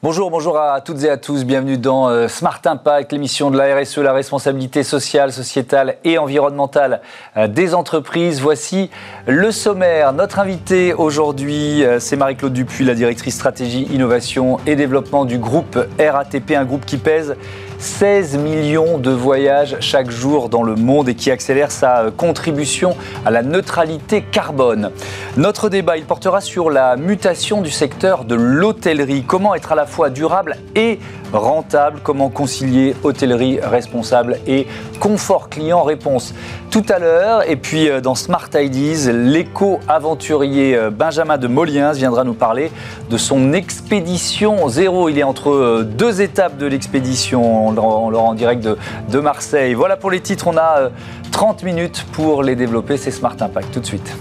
Bonjour, bonjour à toutes et à tous. Bienvenue dans euh, Smart Impact, l'émission de la RSE, la responsabilité sociale, sociétale et environnementale euh, des entreprises. Voici le sommaire. Notre invité aujourd'hui, euh, c'est Marie-Claude Dupuis, la directrice stratégie, innovation et développement du groupe RATP, un groupe qui pèse 16 millions de voyages chaque jour dans le monde et qui accélère sa contribution à la neutralité carbone. Notre débat, portera sur la mutation du secteur de l'hôtellerie. Comment être à la fois durable et rentable Comment concilier hôtellerie responsable et confort client Réponse tout à l'heure. Et puis euh, dans Smart Ideas, l'éco-aventurier euh, Benjamin de Moliens viendra nous parler de son expédition zéro. Il est entre euh, deux étapes de l'expédition on l'aura en direct de, Marseille. Voilà pour les titres, on a 30 euh, minutes pour les développer, c'est Smart Impact tout de suite.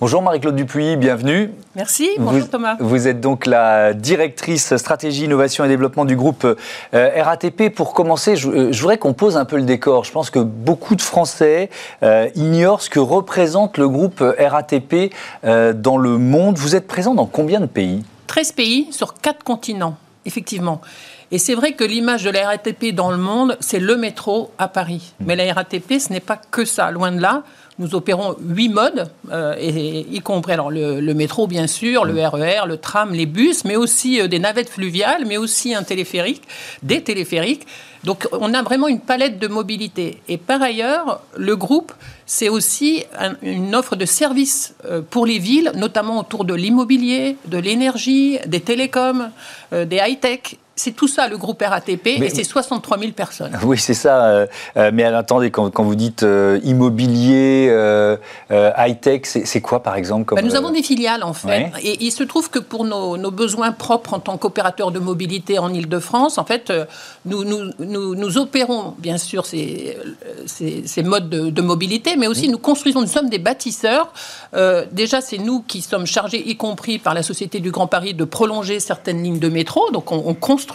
Bonjour Marie-Claude Dupuis, bienvenue. Merci, bonjour Thomas. Vous êtes donc la directrice stratégie, innovation et développement du groupe euh, RATP. Pour commencer, euh, je, voudrais qu'on pose un peu le décor. Je pense que beaucoup de Français euh, ignorent ce que représente le groupe RATP dans le monde. Vous êtes présent dans combien de pays? 13 pays sur 4 continents, effectivement. Et c'est vrai que l'image de la RATP dans le monde, c'est le métro à Paris. Mais la RATP, ce n'est pas que ça, loin de là. Nous opérons huit modes, euh, et, y compris alors, le, métro, bien sûr, le RER, le tram, les bus, mais aussi euh, des navettes fluviales, mais aussi un téléphérique, des téléphériques. Donc on a vraiment une palette de mobilité. Et par ailleurs, le groupe, c'est aussi une offre de services euh, pour les villes, notamment autour de l'immobilier, de l'énergie, des télécoms, des high-tech c'est tout ça le groupe RATP et c'est 63 000 personnes. Oui, c'est ça. Euh, euh, mais attendez, quand, vous dites euh, immobilier, high-tech, c'est quoi par exemple comme, ben, Nous avons des filiales en fait. Et il se trouve que pour nos, besoins propres en tant qu'opérateur de mobilité en Ile-de-France, en fait, nous, nous, nous, opérons bien sûr ces, ces, modes de, mobilité, mais aussi nous construisons, nous sommes des bâtisseurs. déjà, c'est nous qui sommes chargés, y compris par la Société du Grand Paris, de prolonger certaines lignes de métro. Donc on, on construit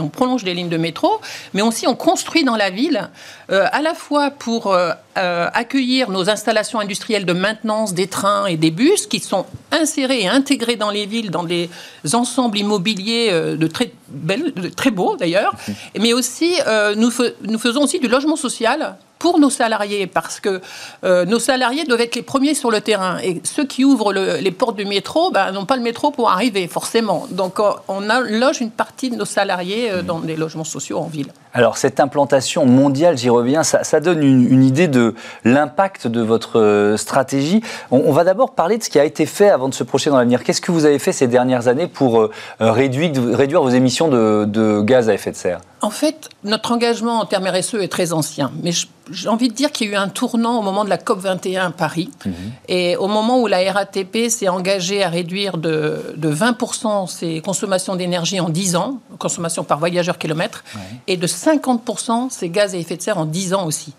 on prolonge des lignes de métro, mais aussi on construit dans la ville, euh, à la fois pour euh, euh, accueillir nos installations industrielles de maintenance des trains et des bus qui sont insérés et intégrés dans les villes, dans des ensembles immobiliers de très, belles, de très beaux d'ailleurs, mais aussi nous, nous faisons aussi du logement social pour nos salariés, parce que euh, nos salariés doivent être les premiers sur le terrain. Et ceux qui ouvrent les portes du métro ben, n'ont pas le métro pour arriver, forcément. Donc euh, on loge une partie de nos salariés euh, dans des logements sociaux en ville. Alors cette implantation mondiale, j'y reviens, ça, donne une, idée de l'impact de votre stratégie. On, va d'abord parler de ce qui a été fait avant de se projeter dans l'avenir. Qu'est-ce que vous avez fait ces dernières années pour réduire, vos émissions de gaz à effet de serre? En fait, notre engagement en termes RSE est très ancien. Mais j'ai envie de dire qu'il y a eu un tournant au moment de la COP21 à Paris. Mhm. Et au moment où la RATP s'est engagée à réduire de, 20% ses consommations d'énergie en 10 ans, consommation par voyageur kilomètre, et de 50% ses gaz à effet de serre en 10 ans aussi.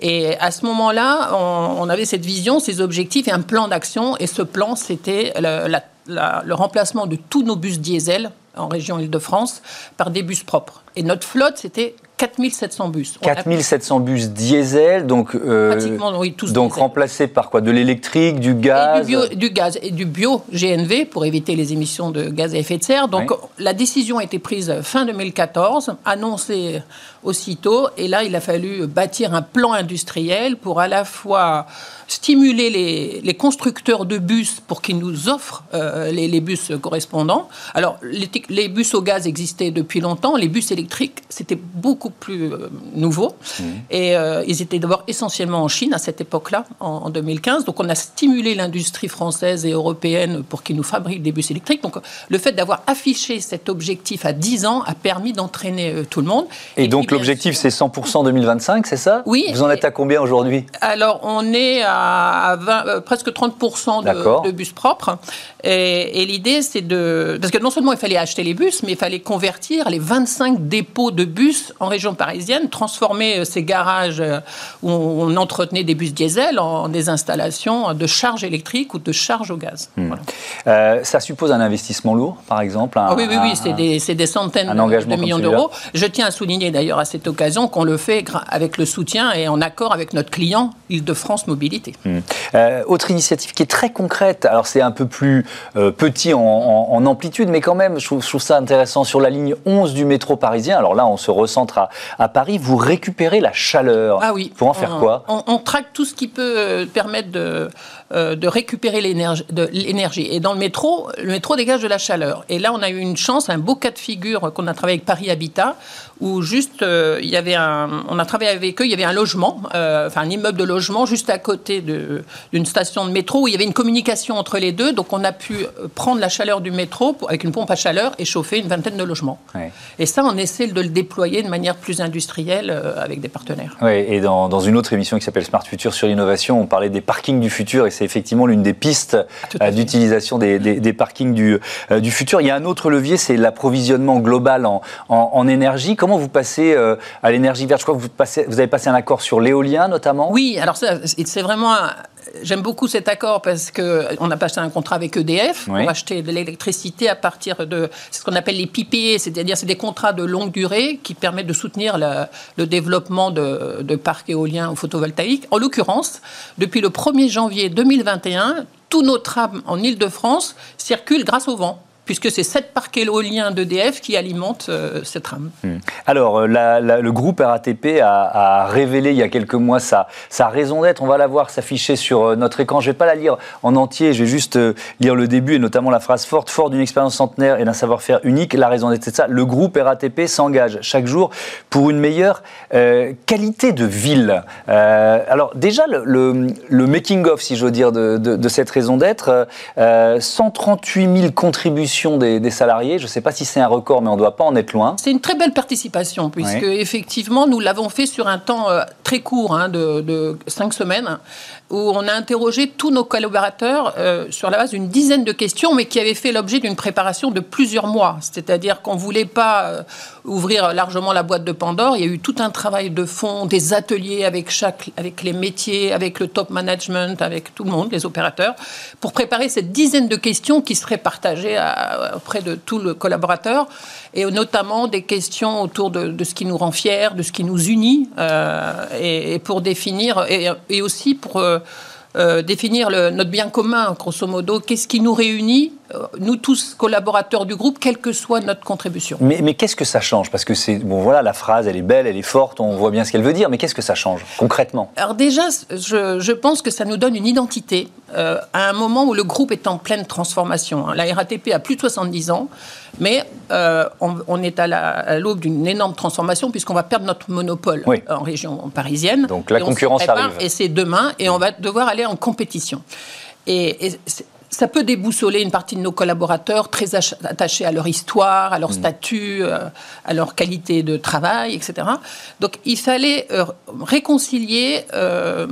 Et à ce moment-là, on, avait cette vision, ces objectifs et un plan d'action. Et ce plan, c'était le remplacement de tous nos bus diesel en région Île-de-France par des bus propres. Et notre flotte, c'était 4700 bus. 4700 bus diesel, donc, euh, Pratiquement, oui, tous donc remplacés par quoi? De l'électrique, du gaz du, du, gaz et du bio-GNV pour éviter les émissions de gaz à effet de serre. Donc la décision a été prise fin 2014, annoncée aussitôt, et là il a fallu bâtir un plan industriel pour à la fois stimuler les, constructeurs de bus pour qu'ils nous offrent euh, les, bus correspondants. Alors, les, bus au gaz existaient depuis longtemps, les bus électriques, c'était beaucoup plus euh, nouveau. Mmh. Et euh, ils étaient d'abord essentiellement en Chine à cette époque-là, en, 2015. Donc, on a stimulé l'industrie française et européenne pour qu'ils nous fabriquent des bus électriques. Donc, le fait d'avoir affiché cet objectif à 10 ans a permis d'entraîner tout le monde. Et, donc, l'objectif, c'est 100% 2025, c'est ça? Oui. Vous en êtes à combien aujourd'hui? Alors, on est à euh, presque 30% de, de, bus propres. Et, l'idée, c'est de... Parce que non seulement il fallait acheter les bus, mais il fallait convertir les 25 dépôts de bus en région parisienne, transformer euh, ces garages euh, où on entretenait des bus diesel en des installations de charge électrique ou de charge au gaz. Hmm. ça suppose un investissement lourd, par exemple ah Oui, oui, oui, c'est des, des, centaines de millions d'euros. Je tiens à souligner d'ailleurs à cette occasion qu'on le fait avec le soutien et en accord avec notre client, Île-de-France Mobilité. Mmh. Euh, autre initiative qui est très concrète, alors c'est un peu plus euh, petit en, amplitude, mais quand même, je trouve, ça intéressant. Sur la ligne 11 du métro parisien, alors là, on se recentre à, Paris, vous récupérez la chaleur. Ah oui. Pour en faire quoi? On, traque tout ce qui peut permettre de, de récupérer l'énergie. Et dans le métro, le métro dégage de la chaleur. Et là, on a eu une chance, un beau cas de figure qu'on a travaillé avec Paris Habitat, où juste, euh, il y avait un, on a travaillé avec eux, il y avait un logement, euh, enfin un immeuble de logement juste à côté d'une station de métro où il y avait une communication entre les deux. Donc on a pu prendre la chaleur du métro avec une pompe à chaleur et chauffer une vingtaine de logements. Et ça, on essaie de le déployer de manière plus industrielle euh, avec des partenaires. Oui, et dans, dans, une autre émission qui s'appelle Smart Future sur l'innovation, on parlait des parkings du futur et c'est effectivement l'une des pistes d'utilisation des, des, parkings du, du futur. Il y a un autre levier, c'est l'approvisionnement global en, en, en énergie. Comment vous passez euh, à l'énergie verte? Je crois que vous, passez, vous avez passé un accord sur l'éolien notamment Oui, alors c'est vraiment J'aime beaucoup cet accord parce qu'on a passé un contrat avec EDF pour acheter de l'électricité à partir de ce qu'on appelle les PPA, c'est-à-dire c'est des contrats de longue durée qui permettent de soutenir le, développement de, de, parcs éoliens ou photovoltaïques. En l'occurrence, depuis le 1er janvier 2021, tous nos trams en Ile-de-France circulent grâce au vent puisque c'est sept parcs éoliens d'EDF qui alimentent euh, cette trame. Hmm. Alors, euh, le groupe RATP a, révélé il y a quelques mois sa, raison d'être. On va la voir s'afficher sur euh, notre écran. Je ne vais pas la lire en entier, je vais juste lire le début et notamment la phrase forte. Fort d'une expérience centenaire et d'un savoir-faire unique, la raison d'être, c'est ça. Le groupe RATP s'engage chaque jour pour une meilleure qualité de ville. alors, déjà, le, making-of, si j'ose dire, de, de, de, cette raison d'être, 138 000 contributions des, salariés. Je ne sais pas si c'est un record, mais on ne doit pas en être loin. C'est une très belle participation, puisque effectivement, nous l'avons fait sur un temps euh, très court, hein, de, de, cinq semaines, où on a interrogé tous nos collaborateurs euh, sur la base d'une dizaine de questions, mais qui avaient fait l'objet d'une préparation de plusieurs mois. C'est-à-dire qu'on ne voulait pas euh, ouvrir largement la boîte de Pandore. Il y a eu tout un travail de fond, des ateliers avec, chaque, avec les métiers, avec le top management, avec tout le monde, les opérateurs, pour préparer cette dizaine de questions qui seraient partagées auprès de tous les collaborateurs, et notamment des questions autour de, ce qui nous rend fiers, de ce qui nous unit, euh, et, pour définir, et, aussi pour... Euh, définir le, notre bien commun, grosso modo, qu'est-ce qui nous réunit euh, nous tous collaborateurs du groupe, quelle que soit notre contribution. Mais, mais qu'est-ce que ça change? Parce que c'est bon, voilà, la phrase, elle est belle, elle est forte, on voit bien ce qu'elle veut dire, mais qu'est-ce que ça change concrètement? Alors déjà, je, je, pense que ça nous donne une identité euh, à un moment où le groupe est en pleine transformation. Hein. La RATP a plus de 70 ans, mais euh, on, est à l'aube d'une énorme transformation puisqu'on va perdre notre monopole en région parisienne. Donc la concurrence arrive. Et c'est demain, et on va devoir aller en compétition. Et, et ça peut déboussoler une partie de nos collaborateurs très attachés à leur histoire, à leur mm. statut, euh, à leur qualité de travail, etc. Donc il fallait euh, réconcilier euh,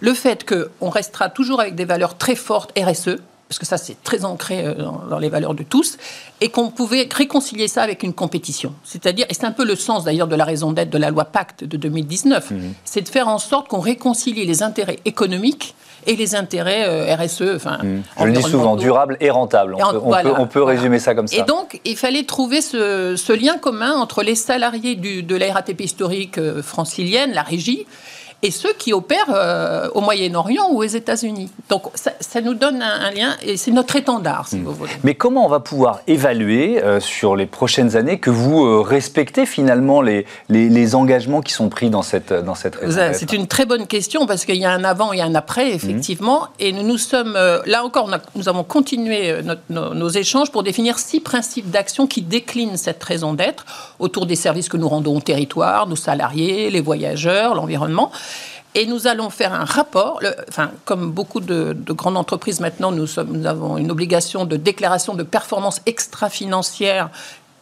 le fait qu'on restera toujours avec des valeurs très fortes RSE, parce que ça c'est très ancré dans, les valeurs de tous, et qu'on pouvait réconcilier ça avec une compétition. C'est-à-dire, et c'est un peu le sens d'ailleurs de la raison d'être de la loi Pacte de 2019, mm. c'est de faire en sorte qu'on réconcilie les intérêts économiques et les intérêts euh, RSE. Enfin, mmh. Je le dis souvent, durable et rentable. On, peut, résumer ça comme ça. Et donc, il fallait trouver ce, lien commun entre les salariés du, de la RATP historique euh, francilienne, la régie, et ceux qui opèrent euh, au Moyen-Orient ou aux États-Unis. Donc ça, nous donne un, lien et c'est notre étendard, si hmm. vous voulez. Mais comment on va pouvoir évaluer euh, sur les prochaines années que vous euh, respectez finalement les, les, engagements qui sont pris dans cette, dans cette C'est une très bonne question parce qu'il y a un avant et un après, hmm. effectivement. Et nous, nous sommes, là encore, nous avons continué nos, nos, échanges pour définir six principes d'action qui déclinent cette raison d'être autour des services que nous rendons au territoire, nos salariés, les voyageurs, l'environnement. Et nous allons faire un rapport. enfin, comme beaucoup de, grandes entreprises maintenant, nous, sommes, nous, avons une obligation de déclaration de performance extra-financière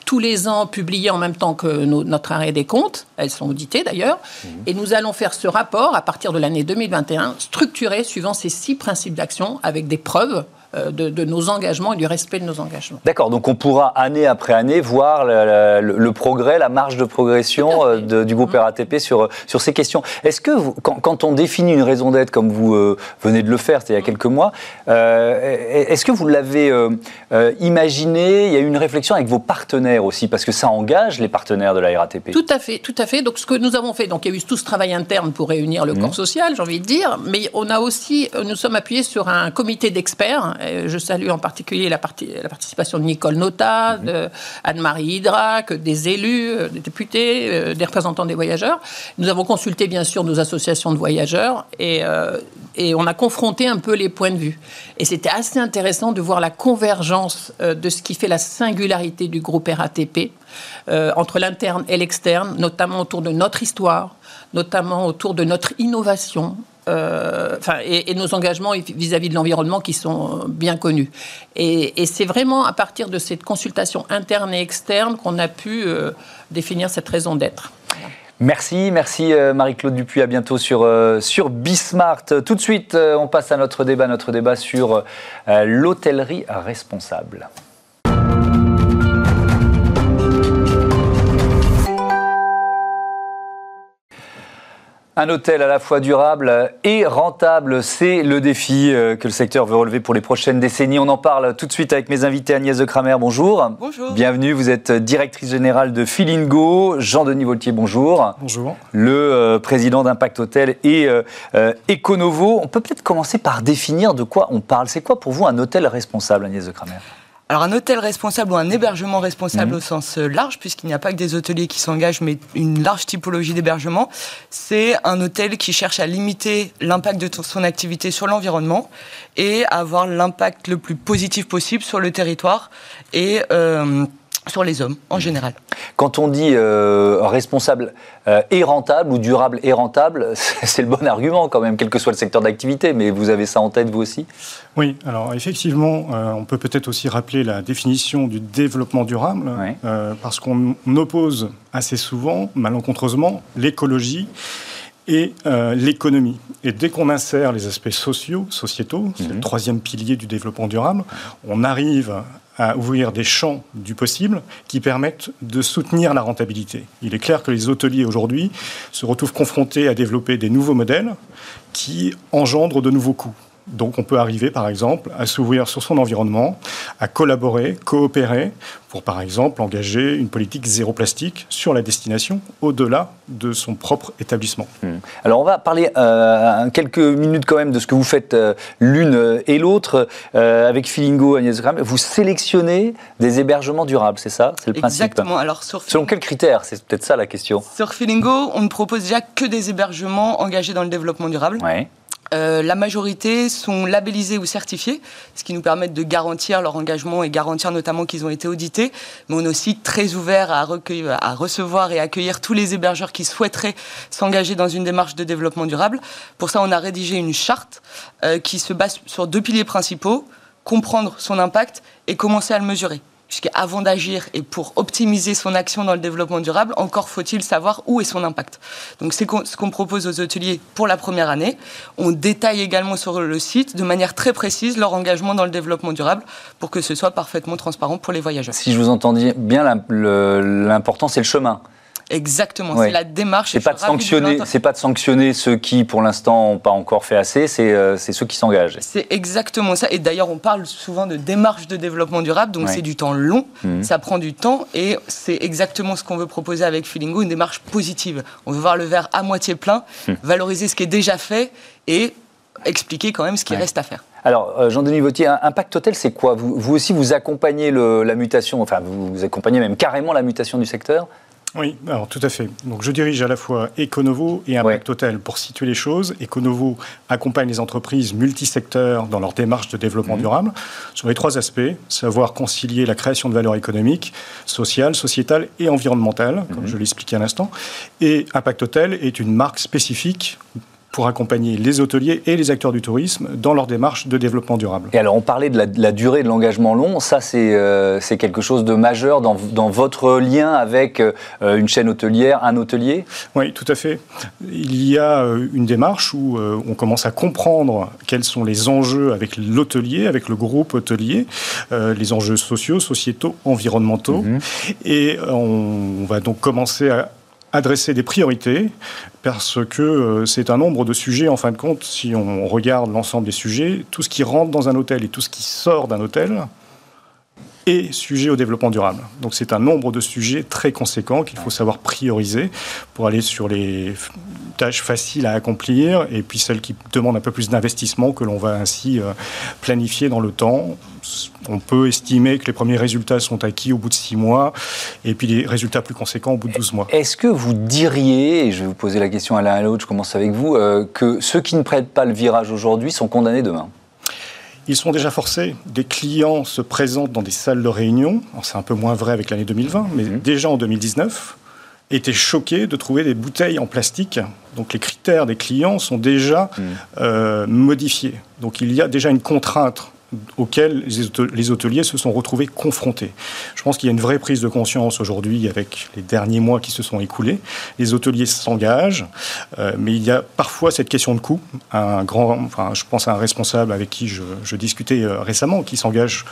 tous les ans publiée en même temps que notre arrêt des comptes. Elles sont auditées d'ailleurs. Mmh. Et nous allons faire ce rapport à partir de l'année 2021, structuré suivant ces six principes d'action avec des preuves euh, de, nos engagements et du respect de nos engagements. D'accord, donc on pourra année après année voir le, progrès, la marge de progression euh, du groupe mm. RATP sur, sur ces questions. Est-ce que quand, on définit une raison d'être comme vous venez de le faire, c'était il y a mm. quelques mois, est-ce que vous l'avez imaginé? Il y a eu une réflexion avec vos partenaires aussi, parce que ça engage les partenaires de la RATP. Tout à fait, tout à fait. Donc ce que nous avons fait, donc il y a eu tout ce travail interne pour réunir le mmh. corps social, j'ai envie de dire, mais on a aussi, euh, nous sommes appuyés sur un comité d'experts. Je salue en particulier la, la participation de Nicole Nota, mmh. de Anne-Marie Hydrac, des élus, euh, des députés, euh, des représentants des voyageurs. Nous avons consulté bien sûr nos associations de voyageurs et, et on a confronté un peu les points de vue. Et c'était assez intéressant de voir la convergence de ce qui fait la singularité du groupe RATP entre l'interne et l'externe, notamment autour de notre histoire, notamment autour de notre innovation, euh, et, nos engagements vis-à-vis de l'environnement qui sont bien connus. Et, c'est vraiment à partir de cette consultation interne et externe qu'on a pu euh, définir cette raison d'être. Merci, merci euh, Marie-Claude Dupuis. À bientôt sur, sur Bismart. Tout de suite, on passe à notre débat, notre débat sur l'hôtellerie responsable. Un hôtel à la fois durable et rentable, c'est le défi euh, que le secteur veut relever pour les prochaines décennies. On en parle tout de suite avec mes invités. Agnès de Kramer, bonjour. Bonjour. Bienvenue, vous êtes directrice générale de Filingo. Jean-Denis Voltier, bonjour. Bonjour. Le euh, président d'Impact Hôtel et euh, Econovo. On peut peut-être commencer par définir de quoi on parle. C'est quoi pour vous un hôtel responsable, Agnès de Kramer? Alors un hôtel responsable ou un hébergement responsable mhm. au sens euh, large, puisqu'il n'y a pas que des hôteliers qui s'engagent, mais une large typologie d'hébergement, c'est un hôtel qui cherche à limiter l'impact de son activité sur l'environnement et avoir l'impact le plus positif possible sur le territoire et euh, sur les hommes en général. Quand on dit euh, responsable euh, et rentable ou durable et rentable, c'est le bon argument quand même, quel que soit le secteur d'activité, mais vous avez ça en tête vous aussi? Oui, alors effectivement, euh, on peut peut-être aussi rappeler la définition du développement durable, parce qu'on oppose assez souvent, malencontreusement, l'écologie et l'économie. Et dès qu'on insère les aspects sociaux, sociétaux, c'est le mhm. troisième pilier du développement durable, on arrive à ouvrir des champs du possible qui permettent de soutenir la rentabilité. Il est clair que les hôteliers aujourd'hui se retrouvent confrontés à développer des nouveaux modèles qui engendrent de nouveaux coûts. Donc on peut arriver, par exemple, à s'ouvrir sur son environnement, à collaborer, coopérer, pour, par exemple, engager une politique zéro plastique sur la destination, au-delà de son propre établissement. Hmm. Alors on va parler euh, quelques minutes quand même de ce que vous faites euh, l'une et l'autre. Euh, avec Filingo, Agnès Graham, vous sélectionnez des hébergements durables, c'est ça? C'est le principe Exactement. Alors, sur Selon quels critères? C'est peut-être ça la question. Sur Filingo, on ne propose déjà que des hébergements engagés dans le développement durable. Ouais. Euh, la majorité sont labellisés ou certifiés, ce qui nous permet de garantir leur engagement et garantir notamment qu'ils ont été audités. Mais on est aussi très ouvert à, recevoir et accueillir tous les hébergeurs qui souhaiteraient s'engager dans une démarche de développement durable. Pour ça, on a rédigé une charte euh, qui se base sur deux piliers principaux comprendre son impact et commencer à le mesurer puisqu'avant d'agir et pour optimiser son action dans le développement durable, encore faut-il savoir où est son impact. Donc c'est ce qu'on propose aux hôteliers pour la première année. On détaille également sur le site de manière très précise leur engagement dans le développement durable pour que ce soit parfaitement transparent pour les voyageurs. Si je vous entendais bien, l'important c'est le chemin. Exactement, c'est la démarche. C'est pas de sanctionner, c'est pas de sanctionner ceux qui, pour l'instant, n'ont pas encore fait assez. C'est euh, ceux qui s'engagent. C'est exactement ça. Et d'ailleurs, on parle souvent de démarche de développement durable, donc c'est du temps long, mhm. ça prend du temps, et c'est exactement ce qu'on veut proposer avec Feelingo, une démarche positive. On veut voir le verre à moitié plein, mhm. valoriser ce qui est déjà fait et expliquer quand même ce qui reste à faire. Alors, euh, Jean-Denis Vautier, Impact Hôtel, c'est quoi? Vous, vous, aussi, vous accompagnez la mutation, enfin, vous, vous accompagnez même carrément la mutation du secteur? Oui, alors tout à fait. Donc je dirige à la fois Econovo et Impact Hotel. Pour situer les choses, Econovo accompagne les entreprises multisecteurs dans leur démarche de développement mmh. durable sur les trois aspects, savoir concilier la création de valeur économique, sociale, sociétale et environnementale, comme mmh. je l'expliquais à l'instant. Et Impact Hotel est une marque spécifique pour accompagner les hôteliers et les acteurs du tourisme dans leur démarche de développement durable. Et alors, on parlait de la, durée de l'engagement long. Ça, c'est euh, quelque chose de majeur dans, dans votre lien avec euh, une chaîne hôtelière, un hôtelier? Oui, tout à fait. Il y a euh, une démarche où on commence à comprendre quels sont les enjeux avec l'hôtelier, avec le groupe hôtelier, les enjeux sociaux, sociétaux, environnementaux. Mhm. Et on va donc commencer à adresser des priorités parce que euh, c'est un nombre de sujets, en fin de compte, si on regarde l'ensemble des sujets, tout ce qui rentre dans un hôtel et tout ce qui sort d'un hôtel est sujet au développement durable. Donc c'est un nombre de sujets très conséquents qu'il faut savoir prioriser pour aller sur les tâches faciles à accomplir et puis celles qui demandent un peu plus d'investissement que l'on va ainsi euh, planifier dans le temps on peut estimer que les premiers résultats sont acquis au bout de six mois et puis les résultats plus conséquents au bout de 12 mois. Est-ce que vous diriez, et je vais vous poser la question à l'un à l'autre, je commence avec vous, euh, que ceux qui ne prêtent pas le virage aujourd'hui sont condamnés demain? Ils sont déjà forcés. Des clients se présentent dans des salles de réunion. C'est un peu moins vrai avec l'année 2020, mais mmh. déjà en 2019, étaient choqués de trouver des bouteilles en plastique. Donc les critères des clients sont déjà mmh. euh, modifiés. Donc il y a déjà une contrainte auxquels les hôteliers se sont retrouvés confrontés. Je pense qu'il y a une vraie prise de conscience aujourd'hui avec les derniers mois qui se sont écoulés. Les hôteliers s'engagent, euh, mais il y a parfois cette question de coût. Un grand, enfin, je pense à un responsable avec qui je, je discutais euh, récemment, qui s'engage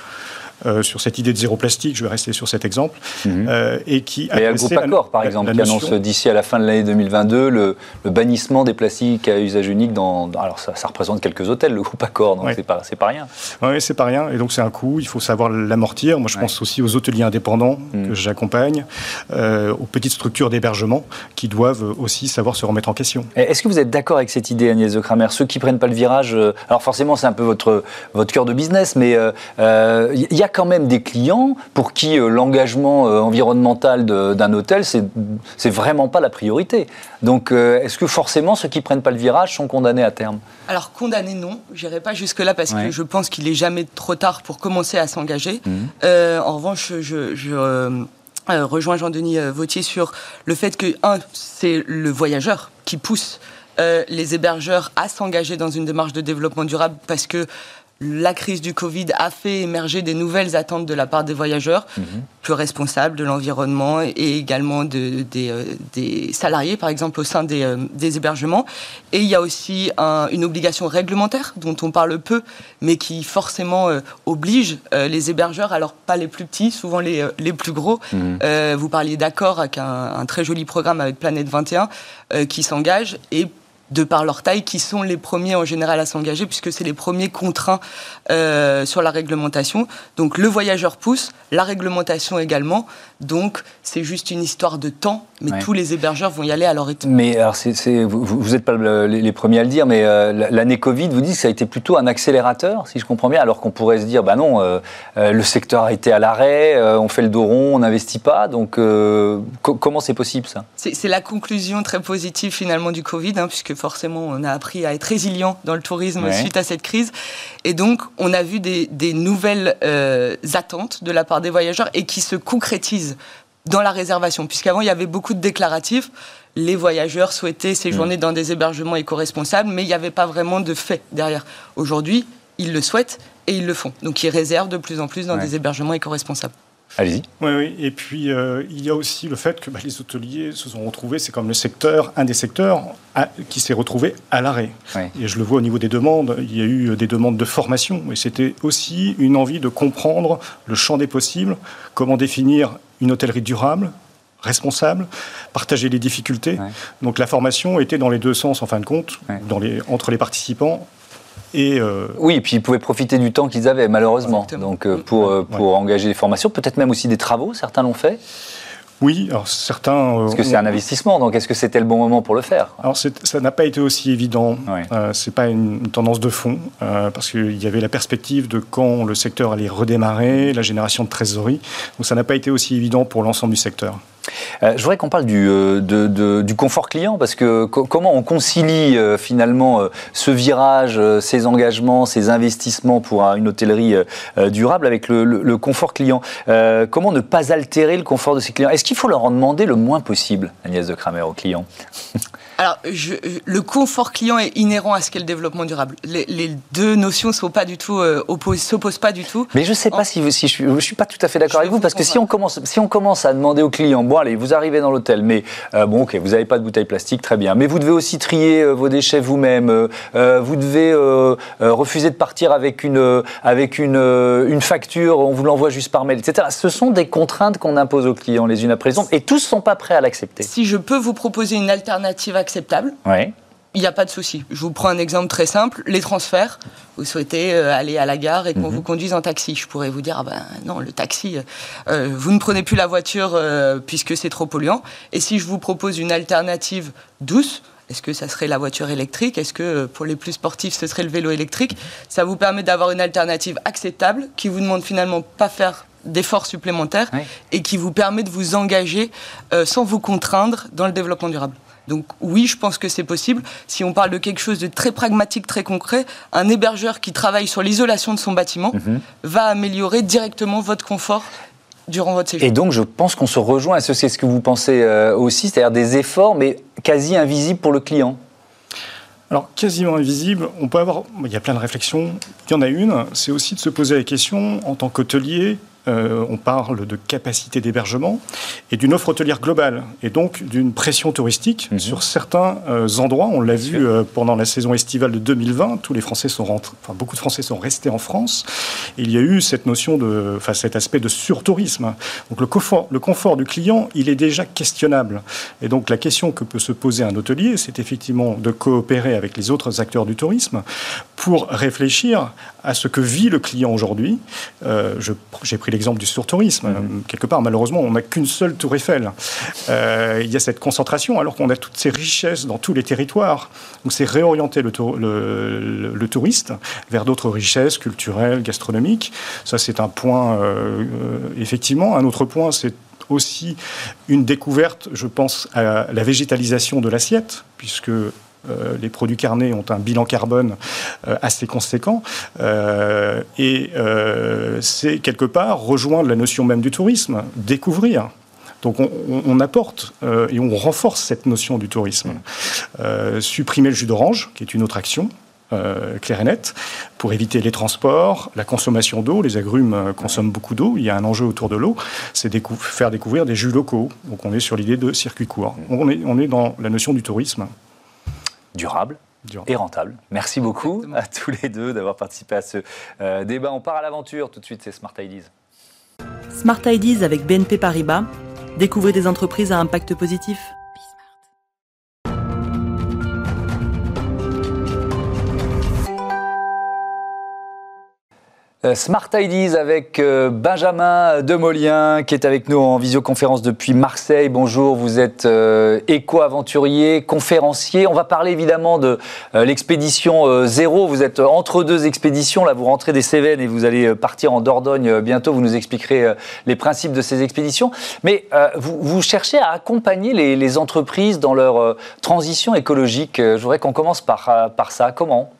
euh, sur cette idée de zéro plastique, je vais rester sur cet exemple, mhm. euh, et qui a le groupe Accor, par exemple, qui annonce d'ici à la fin de l'année 2022 le, bannissement des plastiques à usage unique dans... alors ça, représente quelques hôtels, le groupe Accor, donc c'est pas, pas rien. Oui, c'est pas rien, et donc c'est un coût, il faut savoir l'amortir. Moi, je pense aussi aux hôteliers indépendants mhm. que j'accompagne, euh, aux petites structures d'hébergement qui doivent aussi savoir se remettre en question. Est-ce que vous êtes d'accord avec cette idée, Agnès de Kramer? Ceux qui prennent pas le virage, alors forcément c'est un peu votre, votre cœur de business, mais il y a quand même des clients pour qui euh, l'engagement euh, environnemental d'un hôtel, c'est vraiment pas la priorité. Donc, euh, est-ce que forcément ceux qui prennent pas le virage sont condamnés à terme? Alors, condamnés, non. J'irai pas jusque-là parce que je pense qu'il est jamais trop tard pour commencer à s'engager. Mhm. en revanche, je, rejoins Jean-Denis Vautier sur le fait que, un, c'est le voyageur qui pousse les hébergeurs à s'engager dans une démarche de développement durable parce que la crise du Covid a fait émerger des nouvelles attentes de la part des voyageurs, mhm. plus responsables de l'environnement et également de, des, euh, salariés, par exemple, au sein des, euh, hébergements. Et il y a aussi une obligation réglementaire dont on parle peu, mais qui forcément euh, oblige les hébergeurs, alors pas les plus petits, souvent les, les plus gros. Mhm. vous parliez d'accord avec un, un, très joli programme avec Planète 21 qui s'engage et de par leur taille, qui sont les premiers en général à s'engager, puisque c'est les premiers contraints euh, sur la réglementation. Donc le voyageur pousse, la réglementation également. Donc c'est juste une histoire de temps, mais tous les hébergeurs vont y aller à leur rythme. Mais alors vous n'êtes pas les, premiers à le dire, mais euh, l'année Covid, vous dites que ça a été plutôt un accélérateur, si je comprends bien, alors qu'on pourrait se dire, bah non, euh, le secteur a été à l'arrêt, on fait le dos rond, on n'investit pas. Donc comment c'est possible ça? C'est la conclusion très positive finalement du Covid, hein, puisque forcément, on a appris à être résilient dans le tourisme suite à cette crise. Et donc, on a vu des, nouvelles euh, attentes de la part des voyageurs et qui se concrétisent dans la réservation. Puisqu'avant, il y avait beaucoup de déclaratifs. Les voyageurs souhaitaient séjourner mm. dans des hébergements éco-responsables, mais il n'y avait pas vraiment de fait derrière. Aujourd'hui, ils le souhaitent et ils le font. Donc, ils réservent de plus en plus dans des hébergements éco-responsables. Allez-y. Oui, oui. Et puis, euh, il y a aussi le fait que bah, les hôteliers se sont retrouvés, c'est comme le secteur, un des secteurs qui s'est retrouvé à l'arrêt. Et je le vois au niveau des demandes, il y a eu des demandes de formation. Et c'était aussi une envie de comprendre le champ des possibles, comment définir une hôtellerie durable, responsable, partager les difficultés. Donc la formation était dans les deux sens, en fin de compte, dans les, entre les participants et euh, Oui, et puis ils pouvaient profiter du temps qu'ils avaient, malheureusement. Donc euh, pour, euh, pour engager des formations, peut-être même aussi des travaux, certains l'ont fait oui, alors certains. Parce que c'est un investissement, donc est-ce que c'était le bon moment pour le faire? Alors ça n'a pas été aussi évident. Ce c'est pas une, tendance de fond, parce qu'il y avait la perspective de quand le secteur allait redémarrer, la génération de trésorerie. Donc ça n'a pas été aussi évident pour l'ensemble du secteur. Je voudrais qu'on parle du, du, confort client, parce que comment on concilie finalement ce virage, ces engagements, ces investissements pour une hôtellerie durable avec le, le confort client? Comment ne pas altérer le confort de ses clients? Est-ce qu'il faut leur en demander le moins possible, Agnès de Kramer, aux clients? Alors, je, le confort client est inhérent à ce qu'est le développement durable. Les, deux notions sont pas du tout euh, s'opposent pas du tout. Mais je ne sais pas si, si, je, ne suis pas tout à fait d'accord avec vous parce que si on commence si on commence à demander aux clients, bon allez, vous arrivez dans l'hôtel, mais euh, bon ok, vous n'avez pas de bouteille plastique, très bien, mais vous devez aussi trier euh, vos déchets vous-même, vous devez refuser de partir avec une avec une, une facture, on vous l'envoie juste par mail, etc. Ce sont des contraintes qu'on impose aux clients les unes après les autres et tous sont pas prêts à l'accepter. Si je peux vous proposer une alternative acceptable. Il n'y a pas de souci. Je vous prends un exemple très simple. Les transferts. Vous souhaitez euh, aller à la gare et qu'on mhm. vous conduise en taxi. Je pourrais vous dire, ah ben non, le taxi, euh, vous ne prenez plus la voiture euh, puisque c'est trop polluant. Et si je vous propose une alternative douce, est-ce que ça serait la voiture électrique? Est-ce que pour les plus sportifs, ce serait le vélo électrique? Ça vous permet d'avoir une alternative acceptable qui vous demande finalement pas faire d'efforts supplémentaires et qui vous permet de vous engager sans vous contraindre dans le développement durable. Donc oui, je pense que c'est possible. Si on parle de quelque chose de très pragmatique, très concret, un hébergeur qui travaille sur l'isolation de son bâtiment mhm. va améliorer directement votre confort durant votre séjour. Et donc je pense qu'on se rejoint, c'est ce que vous pensez euh, aussi, c'est-à-dire des efforts, mais quasi invisibles pour le client alors, quasiment invisible, on peut avoir. Il y a plein de réflexions. Il y en a une, c'est aussi de se poser la question, en tant qu'hôtelier, euh, on parle de capacité d'hébergement et d'une offre hôtelière globale et donc d'une pression touristique mhm. sur certains euh, endroits. On l'a vu euh, pendant la saison estivale de 2020. Tous les Français sont rentrés, enfin beaucoup de Français sont restés en France. il y a eu cette notion de, enfin cet aspect de surtourisme. Donc le confort, le confort du client, il est déjà questionnable. Et donc la question que peut se poser un hôtelier, c'est effectivement de coopérer avec les autres acteurs du tourisme pour réfléchir à ce que vit le client aujourd'hui. J'ai pris l'exemple du surtourisme. Mhm. Quelque part, malheureusement, on n'a qu'une seule tour Eiffel. Euh, il y a cette concentration, alors qu'on a toutes ces richesses dans tous les territoires. Donc c'est réorienter le, le, touriste vers d'autres richesses culturelles, gastronomiques. Ça, c'est un point, euh, effectivement. Un autre point, c'est aussi une découverte, je pense, à la végétalisation de l'assiette, puisque euh, les produits carnés ont un bilan carbone euh, assez conséquent. Euh, et c'est quelque part rejoindre la notion même du tourisme, découvrir. Donc on, apporte et on renforce cette notion du tourisme. supprimer le jus d'orange, qui est une autre action, claire et nette, pour éviter les transports, la consommation d'eau. Les agrumes consomment beaucoup d'eau. Il y a un enjeu autour de l'eau, c'est faire découvrir des jus locaux. Donc on est sur l'idée de circuit court. On est dans la notion du tourisme durable, et rentable. Merci beaucoup à tous les deux d'avoir participé à ce euh, débat. On part à l'aventure. Tout de suite, c'est Smart Ideas. Smart Ideas avec BNP Paribas. Découvrez des entreprises à impact positif. Smart Ideas avec euh, Benjamin Demolien qui est avec nous en visioconférence depuis Marseille. Bonjour, vous êtes euh, éco-aventurier, conférencier. On va parler évidemment de l'expédition zéro. Vous êtes entre deux expéditions. Là, vous rentrez des Cévennes et vous allez partir en Dordogne bientôt. Vous nous expliquerez les principes de ces expéditions. Mais vous, cherchez à accompagner les, entreprises dans leur transition écologique. Je voudrais qu'on commence par ça. Comment?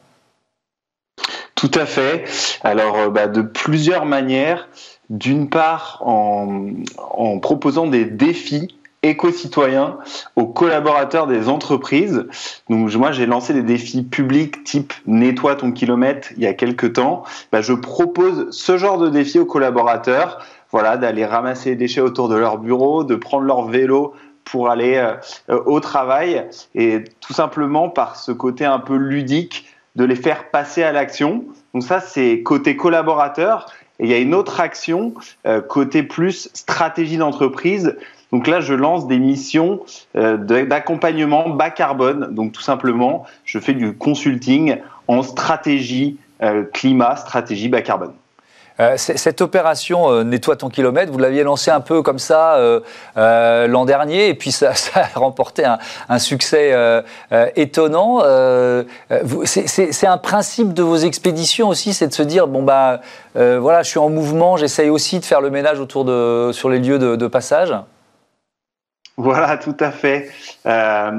Tout à fait. Alors, euh, bah, de plusieurs manières. D'une part, en, proposant des défis éco-citoyens aux collaborateurs des entreprises. Donc moi j'ai lancé des défis publics type nettoie ton kilomètre il y a quelques temps. Bah, je propose ce genre de défi aux collaborateurs, voilà, d'aller ramasser les déchets autour de leur bureau, de prendre leur vélo pour aller euh, au travail et tout simplement par ce côté un peu ludique de les faire passer à l'action. Donc ça, c'est côté collaborateur. Et il y a une autre action, euh, côté plus stratégie d'entreprise. Donc là, je lance des missions euh, d'accompagnement bas carbone. Donc tout simplement, je fais du consulting en stratégie euh, climat, stratégie bas carbone. Euh, cette opération euh, Nettoie ton kilomètre, vous l'aviez lancée un peu comme ça euh, l'an dernier, et puis ça, a remporté un, succès étonnant. c'est un principe de vos expéditions aussi, c'est de se dire bon bah voilà, je suis en mouvement, j'essaye aussi de faire le ménage autour de sur les lieux de passage? Voilà, tout à fait.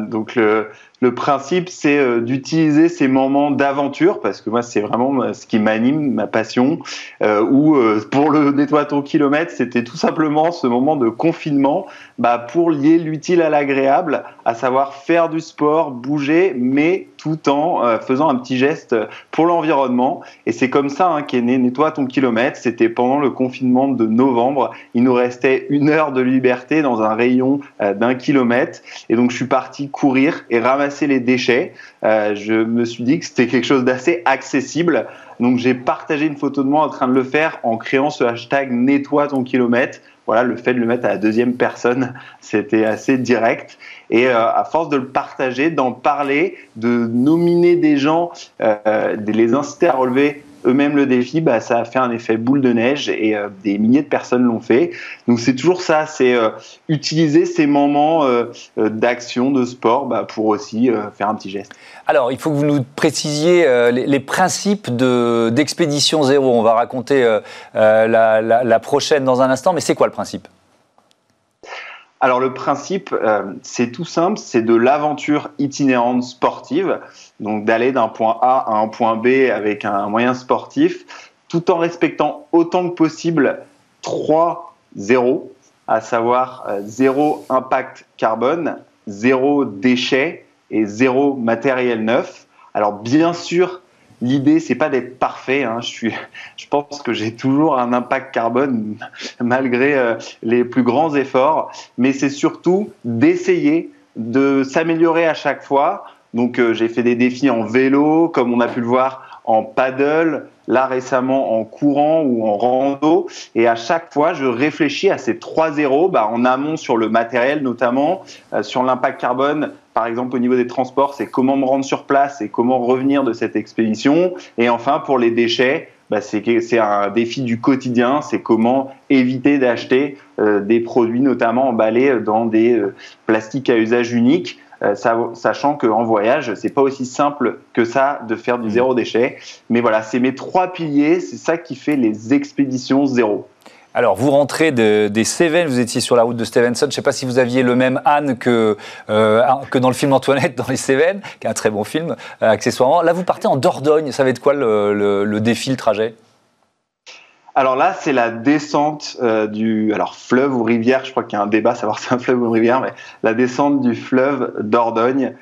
donc le, le principe, c'est euh, d'utiliser ces moments d'aventure, parce que moi, c'est vraiment euh, ce qui m'anime, ma passion, euh, où pour le nettoyer ton kilomètre, c'était tout simplement ce moment de confinement, bah, pour lier l'utile à l'agréable, à savoir faire du sport, bouger, mais tout en faisant un petit geste pour l'environnement. Et c'est comme ça hein, qu'est né Nettoie ton kilomètre. C'était pendant le confinement de novembre. Il nous restait une heure de liberté dans un rayon d'un kilomètre. Et donc, je suis parti courir et ramasser les déchets. Euh, je me suis dit que c'était quelque chose d'assez accessible. Donc j'ai partagé une photo de moi en train de le faire en créant ce hashtag nettoie ton kilomètre. Voilà, le fait de le mettre à la deuxième personne, c'était assez direct. Et euh, à force de le partager, d'en parler, de nominer des gens, euh, de les inciter à relever eux-mêmes le défi, bah, ça a fait un effet boule de neige et euh, des milliers de personnes l'ont fait. Donc c'est toujours ça, c'est euh, utiliser ces moments euh, d'action, de sport bah, pour aussi faire un petit geste. Alors, il faut que vous nous précisiez les, principes d'expédition zéro. On va raconter la prochaine dans un instant, mais c'est quoi le principe? Alors le principe, c'est tout simple, c'est de l'aventure itinérante sportive donc d'aller d'un point A à un point B avec un moyen sportif, tout en respectant autant que possible trois zéros, à savoir euh, zéro impact carbone, zéro déchet et zéro matériel neuf. Alors bien sûr, l'idée c'est pas d'être parfait. Hein. Je, suis, je pense que j'ai toujours un impact carbone malgré euh, les plus grands efforts, mais c'est surtout d'essayer de s'améliorer à chaque fois donc euh, j'ai fait des défis en vélo, comme on a pu le voir en paddle, là récemment en courant ou en rando. Et à chaque fois, je réfléchis à ces trois zéros, bah, en amont sur le matériel notamment, euh, sur l'impact carbone. Par exemple, au niveau des transports, c'est comment me rendre sur place et comment revenir de cette expédition. Et enfin, pour les déchets, bah, c'est un défi du quotidien, c'est comment éviter d'acheter euh, des produits notamment emballés dans des plastiques à usage unique. Euh, sachant qu'en voyage, c'est pas aussi simple que ça de faire du mmh. zéro déchet. Mais voilà, c'est mes trois piliers, c'est ça qui fait les expéditions zéro. Alors, vous rentrez des Cévennes, vous étiez sur la route de Stevenson. Je ne sais pas si vous aviez le même âne que, euh, que dans le film Antoinette dans les Cévennes, qui est un très bon film, euh, accessoirement. Là, vous partez en Dordogne. Ça va être quoi le, le défi, le trajet? Alors là, c'est la descente euh, du fleuve ou rivière. Je crois qu'il y a un débat savoir si c'est un fleuve ou une rivière, mais la descente du fleuve Dordogne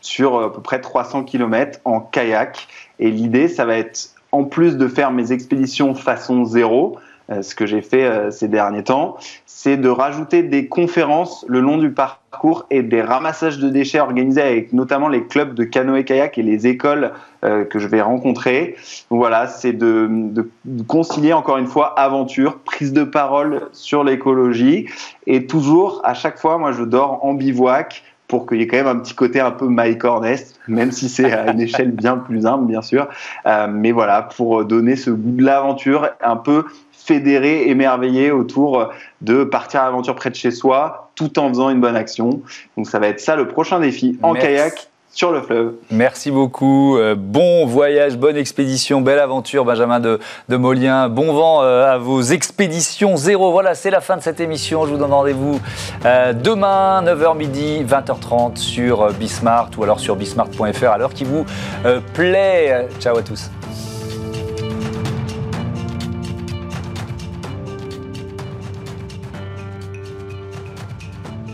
sur à peu près 300 km en kayak. Et l'idée, ça va être en plus de faire mes expéditions façon zéro, ce que j'ai fait ces derniers temps, c'est de rajouter des conférences le long du parcours et des ramassages de déchets organisés avec notamment les clubs de canoë-kayak et les écoles euh, que je vais rencontrer. voilà, c'est de, de, concilier encore une fois aventure, prise de parole sur l'écologie et toujours, à chaque fois, moi je dors en bivouac pour qu'il y ait quand même un petit côté un peu Mike Hornest, même si c'est à une échelle bien plus humble, bien sûr. Euh, mais voilà, pour donner ce goût de l'aventure, un peu fédéré, émerveillé autour de partir à l'aventure près de chez soi, tout en faisant une bonne action. Donc ça va être ça le prochain défi en kayak sur le fleuve. Merci beaucoup. Euh, bon voyage, bonne expédition, belle aventure, Benjamin de, de Molien. Bon vent euh, à vos expéditions zéro. Voilà, c'est la fin de cette émission. Je vous donne rendez-vous euh, demain, 9h midi, 20h30 sur Bismart ou alors sur bismart.fr à l'heure qui vous plaît. Ciao à tous.